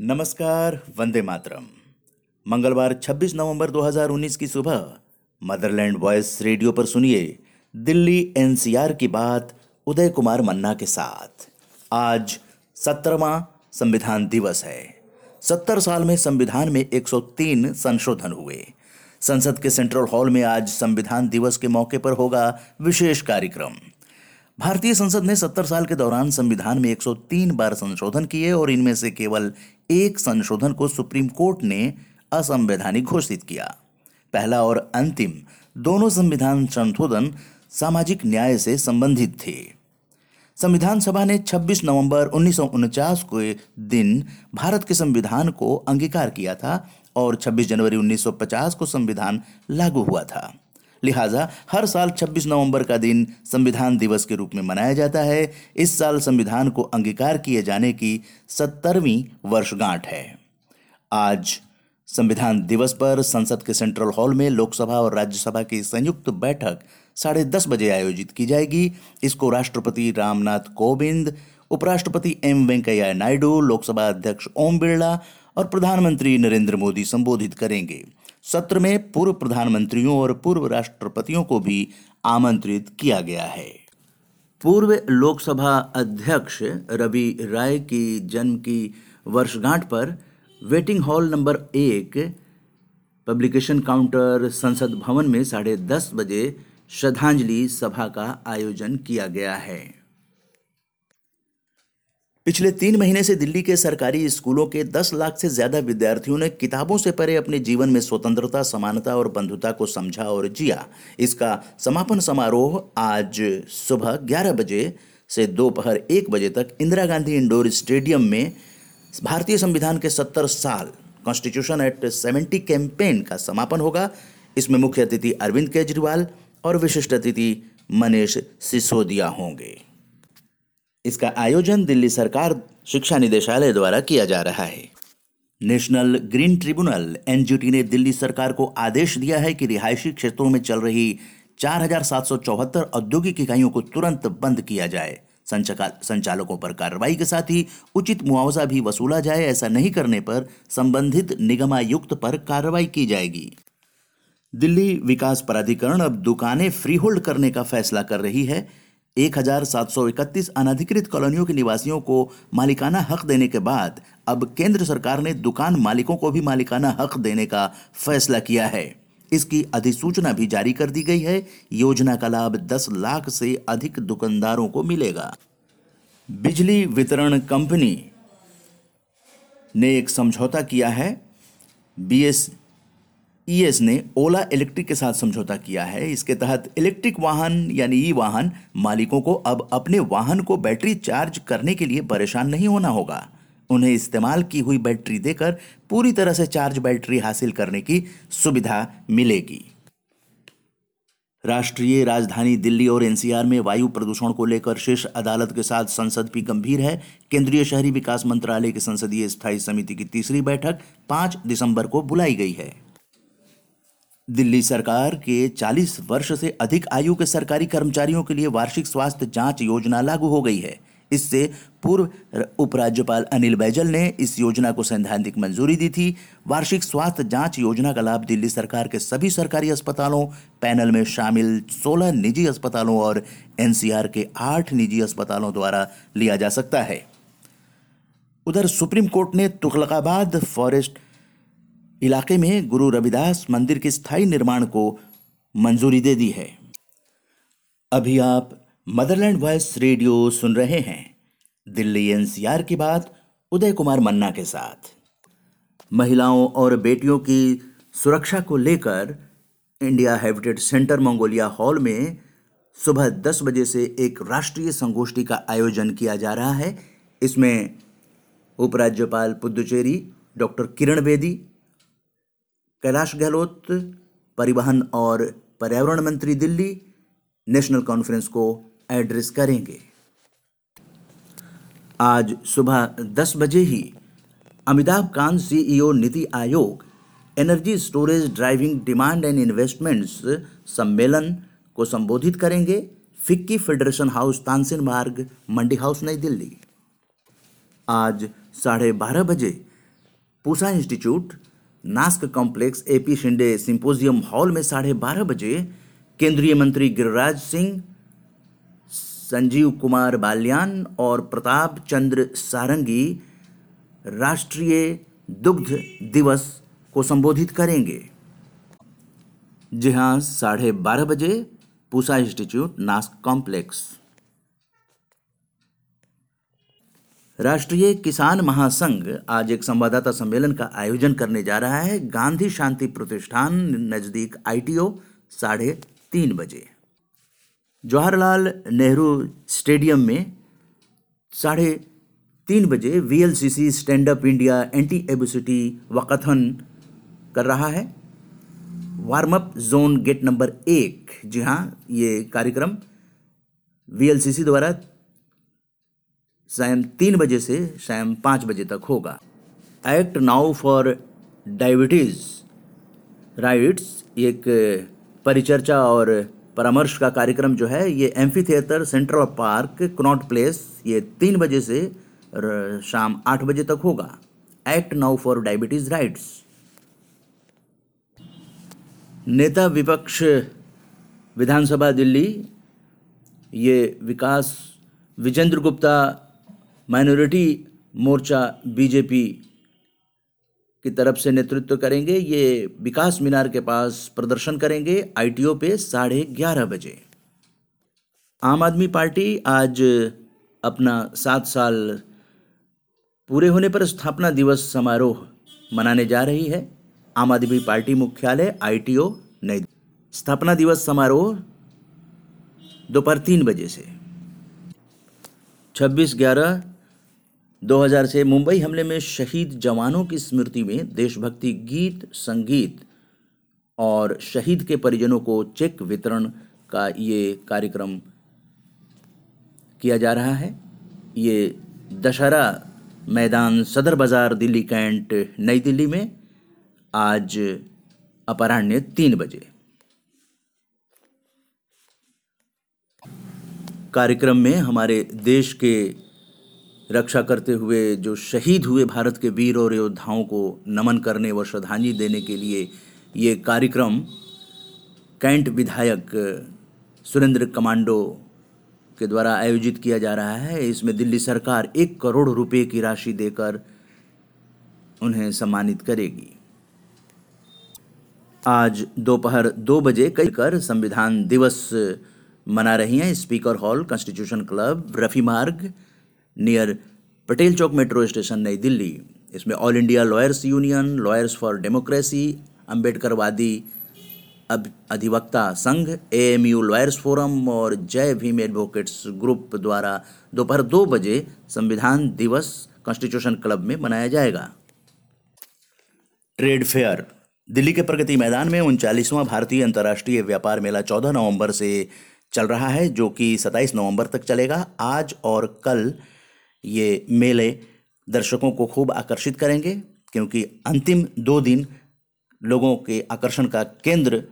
नमस्कार, वंदे मातरम। मंगलवार 26 नवंबर 2019 की सुबह मदरलैंड वॉयस रेडियो पर सुनिए दिल्ली एनसीआर की बात उदय कुमार मन्ना के साथ। आज सत्तरवा संविधान दिवस है। सत्तर साल में संविधान में 103 संशोधन हुए। संसद के सेंट्रल हॉल में आज संविधान दिवस के मौके पर होगा विशेष कार्यक्रम। भारतीय संसद ने 70 साल के दौरान संविधान में 103 बार संशोधन किए और इनमें से केवल एक संशोधन को सुप्रीम कोर्ट ने असंवैधानिक घोषित किया। पहला और अंतिम दोनों संविधान संशोधन सामाजिक न्याय से संबंधित थे। संविधान सभा ने 26 नवंबर उन्नीस के दिन भारत के संविधान को अंगीकार किया था और 26 जनवरी 1950 को संविधान लागू हुआ था। लिहाजा हर साल 26 नवंबर का दिन संविधान दिवस के रूप में मनाया जाता है। इस साल संविधान को अंगीकार किए जाने की सत्तरवीं वर्षगांठ है। आज संविधान दिवस पर संसद के सेंट्रल हॉल में लोकसभा और राज्यसभा की संयुक्त बैठक साढ़े दस बजे आयोजित की जाएगी। इसको राष्ट्रपति रामनाथ कोविंद, उपराष्ट्रपति एम वेंकैया नायडू, लोकसभा अध्यक्ष ओम बिरला और प्रधानमंत्री नरेंद्र मोदी संबोधित करेंगे। सत्र में पूर्व प्रधानमंत्रियों और पूर्व राष्ट्रपतियों को भी आमंत्रित किया गया है। पूर्व लोकसभा अध्यक्ष रवि राय की जन्म की वर्षगांठ पर वेटिंग हॉल नंबर एक, पब्लिकेशन काउंटर संसद भवन में साढ़े दस बजे श्रद्धांजलि सभा का आयोजन किया गया है। पिछले तीन महीने से दिल्ली के सरकारी स्कूलों के दस लाख से ज़्यादा विद्यार्थियों ने किताबों से परे अपने जीवन में स्वतंत्रता, समानता और बंधुता को समझा और जिया। इसका समापन समारोह आज सुबह ग्यारह बजे से दोपहर एक बजे तक इंदिरा गांधी इंडोर स्टेडियम में भारतीय संविधान के सत्तर साल कॉन्स्टिट्यूशन एट सेवेंटी कैंपेन का समापन होगा। इसमें मुख्य अतिथि अरविंद केजरीवाल और विशिष्ट अतिथि मनीष सिसोदिया होंगे। इसका आयोजन दिल्ली सरकार शिक्षा निदेशालय द्वारा किया जा रहा है। नेशनल ग्रीन ट्रिब्यूनल, एनजीटी ने दिल्ली सरकार को आदेश दिया है कि रिहायशी क्षेत्रों में चल रही चार हज़ार सात सौ चौहत्तर औद्योगिक इकाइयों को तुरंत बंद किया जाए। संचालकों पर कार्रवाई के साथ ही उचित मुआवजा भी वसूला जाए, ऐसा नहीं करने पर संबंधित निगमायुक्त पर कार्रवाई की जाएगी। दिल्ली विकास प्राधिकरण अब दुकानें फ्री होल्ड करने का फैसला कर रही है। 1731 अनधिकृत कॉलोनियों के निवासियों को मालिकाना हक देने के बाद अब केंद्र सरकार ने दुकान मालिकों को भी मालिकाना हक देने का फैसला किया है। इसकी अधिसूचना भी जारी कर दी गई है। योजना का लाभ 10 लाख से अधिक दुकानदारों को मिलेगा। बिजली वितरण कंपनी ने एक समझौता किया है। बीएस ईएस ने ओला इलेक्ट्रिक के साथ समझौता किया है। इसके तहत इलेक्ट्रिक वाहन, यानी ई वाहन मालिकों को अब अपने वाहन को बैटरी चार्ज करने के लिए परेशान नहीं होना होगा। उन्हें इस्तेमाल की हुई बैटरी देकर पूरी तरह से चार्ज बैटरी हासिल करने की सुविधा मिलेगी। राष्ट्रीय राजधानी दिल्ली और एनसीआर में वायु प्रदूषण को लेकर शीर्ष अदालत के साथ संसद भी गंभीर है। केंद्रीय शहरी विकास मंत्रालय की संसदीय स्थायी समिति की तीसरी बैठक पाँच दिसंबर को बुलाई गई है। दिल्ली सरकार के 40 वर्ष से अधिक आयु के सरकारी कर्मचारियों के लिए वार्षिक स्वास्थ्य जाँच योजना लागू हो गई है। इससे पूर्व उपराज्यपाल अनिल बैजल ने इस योजना को सैद्धांतिक मंजूरी दी थी। वार्षिक स्वास्थ्य जाँच योजना का लाभ दिल्ली सरकार के सभी सरकारी अस्पतालों, पैनल में शामिल 16 निजी अस्पतालों और एनसीआर के आठ निजी अस्पतालों द्वारा लिया जा सकता है। उधर सुप्रीम कोर्ट ने तुखलकाबाद फॉरेस्ट इलाके में गुरु रविदास मंदिर के स्थायी निर्माण को मंजूरी दे दी है। अभी आप मदरलैंड वॉइस रेडियो सुन रहे हैं। दिल्ली एनसीआर की बात उदय कुमार मन्ना के साथ। महिलाओं और बेटियों की सुरक्षा को लेकर India habitat centre Mongolia hall में सुबह दस बजे से एक राष्ट्रीय संगोष्ठी का आयोजन किया जा रहा है। इसमें उपराज्यपाल पुदुचेरी डॉक्टर किरण बेदी कैलाश गहलोत, परिवहन और पर्यावरण मंत्री दिल्ली, नेशनल कॉन्फ्रेंस को एड्रेस करेंगे। आज सुबह दस बजे ही Amitabh Kant, CEO NITI Aayog, energy storage driving demand and investments सम्मेलन को संबोधित करेंगे फिक्की फेडरेशन हाउस, तानसेन मार्ग, मंडी हाउस, नई दिल्ली। आज साढ़े बारह बजे Pusa institute NASC complex A P Shinde symposium hall में साढ़े बारह बजे केंद्रीय मंत्री गिरिराज सिंह, संजीव कुमार बाल्यान और प्रताप चंद्र सारंगी राष्ट्रीय दुग्ध दिवस को संबोधित करेंगे। जी हाँ साढ़े बारह बजे पूसा इंस्टीट्यूट नास्क कॉम्प्लेक्स। राष्ट्रीय किसान महासंघ आज एक संवाददाता सम्मेलन का आयोजन करने जा रहा है। गांधी शांति प्रतिष्ठान, नज़दीक आईटीओ, साढ़े तीन बजे। जवाहरलाल नेहरू स्टेडियम में साढ़े तीन बजे VLCC stand up India anti obesity walkathon कर रहा है। Warm up zone gate number एक। जी हाँ ये कार्यक्रम वीएलसीसी द्वारा शाम तीन बजे से शाम पाँच बजे तक होगा। Act now for diabetes rights एक परिचर्चा और परामर्श का कार्यक्रम जो है, ये amphitheatre central park Connaught Place ये तीन बजे से शाम आठ बजे तक होगा। Act now for diabetes rights नेता विपक्ष, विधानसभा दिल्ली, ये विकास, विजेंद्र गुप्ता माइनॉरिटी मोर्चा बीजेपी की तरफ़ से नेतृत्व करेंगे। ये विकास मीनार के पास प्रदर्शन करेंगे आईटीओ पे साढ़े ग्यारह बजे। आम आदमी पार्टी आज अपना सात साल पूरे होने पर स्थापना दिवस समारोह मनाने जा रही है। आम आदमी पार्टी मुख्यालय आईटीओ नई स्थापना दिवस समारोह दोपहर तीन बजे से। छब्बीस ग्यारह 2000 से मुंबई हमले में शहीद जवानों की स्मृति में देशभक्ति गीत, संगीत और शहीद के परिजनों को चेक वितरण का ये कार्यक्रम किया जा रहा है। ये दशहरा मैदान सदर बाज़ार दिल्ली कैंट, नई दिल्ली में आज अपराह्न तीन बजे। कार्यक्रम में हमारे देश के रक्षा करते हुए जो शहीद हुए भारत के वीर और योद्धाओं को नमन करने व श्रद्धांजलि देने के लिए ये कार्यक्रम कैंट विधायक सुरेंद्र कमांडो के द्वारा आयोजित किया जा रहा है। इसमें दिल्ली सरकार एक करोड़ रुपए की राशि देकर उन्हें सम्मानित करेगी। आज दोपहर दो बजे कई कर संविधान दिवस मना रही हैं। Speaker hall, constitution club, Rafi Marg near Patel Chowk metro station New Delhi. इसमें all India lawyers union lawyers for democracy अम्बेडकरवादी अब अधिवक्ता संघ A M U lawyers forum और जय भीम एडवोकेट्स ग्रुप द्वारा दोपहर दो बजे संविधान दिवस कॉन्स्टिट्यूशन क्लब में मनाया जाएगा। ट्रेड फेयर दिल्ली के प्रगति मैदान में उनचालीसवां भारतीय अंतर्राष्ट्रीय व्यापार मेला चौदह नवंबर से चल रहा है, जो कि सत्ताईस नवंबर तक चलेगा। आज और कल ये मेले दर्शकों को खूब आकर्षित करेंगे, क्योंकि अंतिम दो दिन लोगों के आकर्षण का केंद्र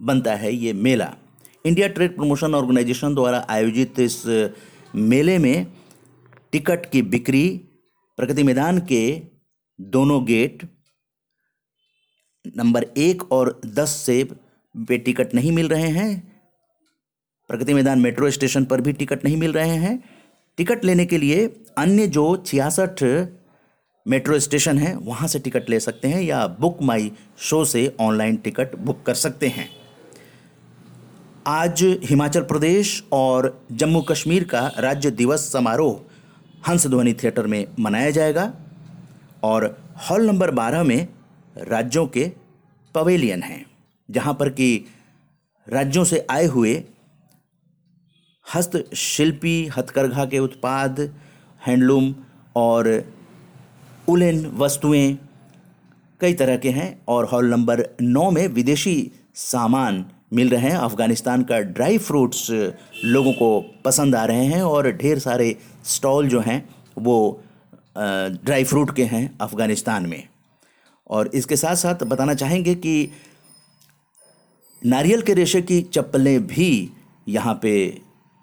बनता है ये मेला। इंडिया ट्रेड प्रमोशन ऑर्गेनाइजेशन द्वारा आयोजित इस मेले में टिकट की बिक्री, प्रगति मैदान के दोनों गेट, नंबर एक और दस से पे टिकट नहीं मिल रहे हैं, प्रगति मैदान मेट्रो स्टेशन पर भी टिकट नहीं मिल रहे हैं टिकट लेने के लिए अन्य जो छियासठ मेट्रो स्टेशन है, वहाँ से टिकट ले सकते हैं या बुक माई शो से ऑनलाइन टिकट बुक कर सकते हैं। आज हिमाचल प्रदेश और जम्मू कश्मीर का राज्य दिवस समारोह हंस हंसध्वनि थिएटर में मनाया जाएगा और हॉल नंबर बारह में राज्यों के पवेलियन हैं, जहाँ पर कि राज्यों से आए हुए हस्तशिल्पी, हथकरघा के उत्पाद, हैंडलूम और उलन वस्तुएँ कई तरह के हैं और हॉल नंबर नौ में विदेशी सामान मिल रहे हैं। अफ़गानिस्तान का ड्राई फ्रूट्स लोगों को पसंद आ रहे हैं और ढेर सारे स्टॉल जो हैं वो ड्राई फ्रूट के हैं अफ़गानिस्तान में। और इसके साथ साथ बताना चाहेंगे कि नारियल के रेशे की चप्पलें भी यहाँ पे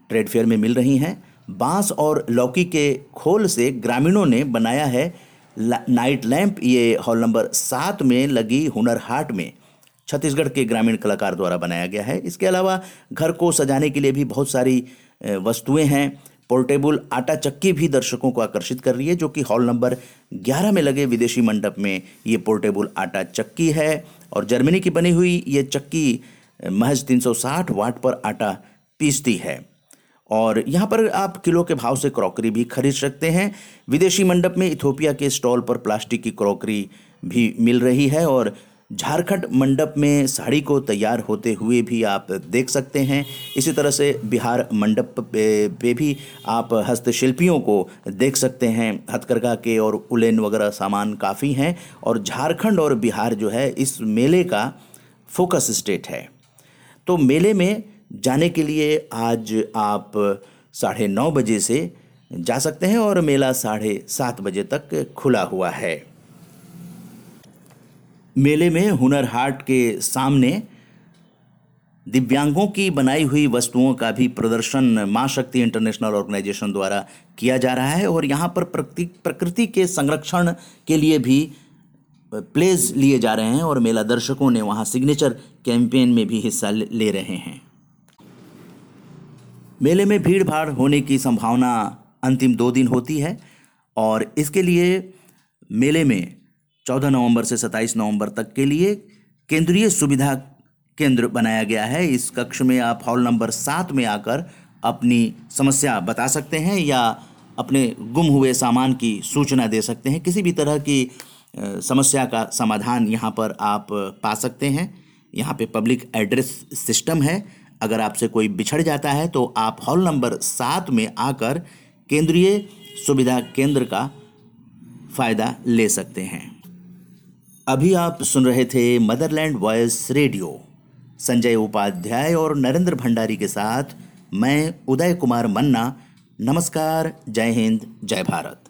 ट्रेड फेयर में मिल रही हैं। बाँस और लौकी के खोल से ग्रामीणों ने बनाया है नाइट लैंप। ये हॉल नंबर सात में लगी हुनर हाट में छत्तीसगढ़ के ग्रामीण कलाकार द्वारा बनाया गया है। इसके अलावा घर को सजाने के लिए भी बहुत सारी वस्तुएँ हैं। पोर्टेबल आटा चक्की भी दर्शकों को आकर्षित कर रही है, जो कि हॉल नंबर 11 में लगे विदेशी मंडप में ये पोर्टेबल आटा चक्की है। और जर्मनी की बनी हुई ये चक्की महज 360 वाट पर आटा पीसती है। और यहाँ पर आप किलो के भाव से क्रॉकरी भी खरीद सकते हैं। विदेशी मंडप में इथोपिया के स्टॉल पर प्लास्टिक की क्रॉकरी भी मिल रही है और झारखंड मंडप में साड़ी को तैयार होते हुए भी आप देख सकते हैं। इसी तरह से बिहार मंडप पे, पे भी आप हस्तशिल्पियों को देख सकते हैं। हथकरघा के और उलेन वगैरह सामान काफ़ी हैं और झारखंड और बिहार जो है इस मेले का फोकस स्टेट है। तो मेले में जाने के लिए आज आप साढ़े नौ बजे से जा सकते हैं और मेला साढ़े सात बजे तक खुला हुआ है। मेले में हुनर हाट के सामने दिव्यांगों की बनाई हुई वस्तुओं का भी प्रदर्शन माँ शक्ति इंटरनेशनल ऑर्गेनाइजेशन द्वारा किया जा रहा है और यहाँ पर प्रकृति प्रकृति के संरक्षण के लिए भी प्लेज लिए जा रहे हैं और मेला दर्शकों ने वहाँ सिग्नेचर कैंपेन में भी हिस्सा ले ले रहे हैं। मेले में भीड़ भाड़ होने की संभावना अंतिम दो दिन होती है और इसके लिए मेले में 14 नवंबर से 27 नवंबर तक के लिए केंद्रीय सुविधा केंद्र बनाया गया है। इस कक्ष में आप हॉल नंबर सात में आकर अपनी समस्या बता सकते हैं या अपने गुम हुए सामान की सूचना दे सकते हैं। किसी भी तरह की समस्या का समाधान यहाँ पर आप पा सकते हैं। यहाँ पे पब्लिक एड्रेस सिस्टम है। अगर आपसे कोई बिछड़ जाता है तो आप हॉल नंबर सात में आकर केंद्रीय सुविधा केंद्र का फ़ायदा ले सकते हैं। अभी आप सुन रहे थे motherland voice radio. Sanjay Upadhyay और नरेंद्र भंडारी के साथ मैं उदय कुमार मन्ना। नमस्कार, जय हिंद, जय भारत।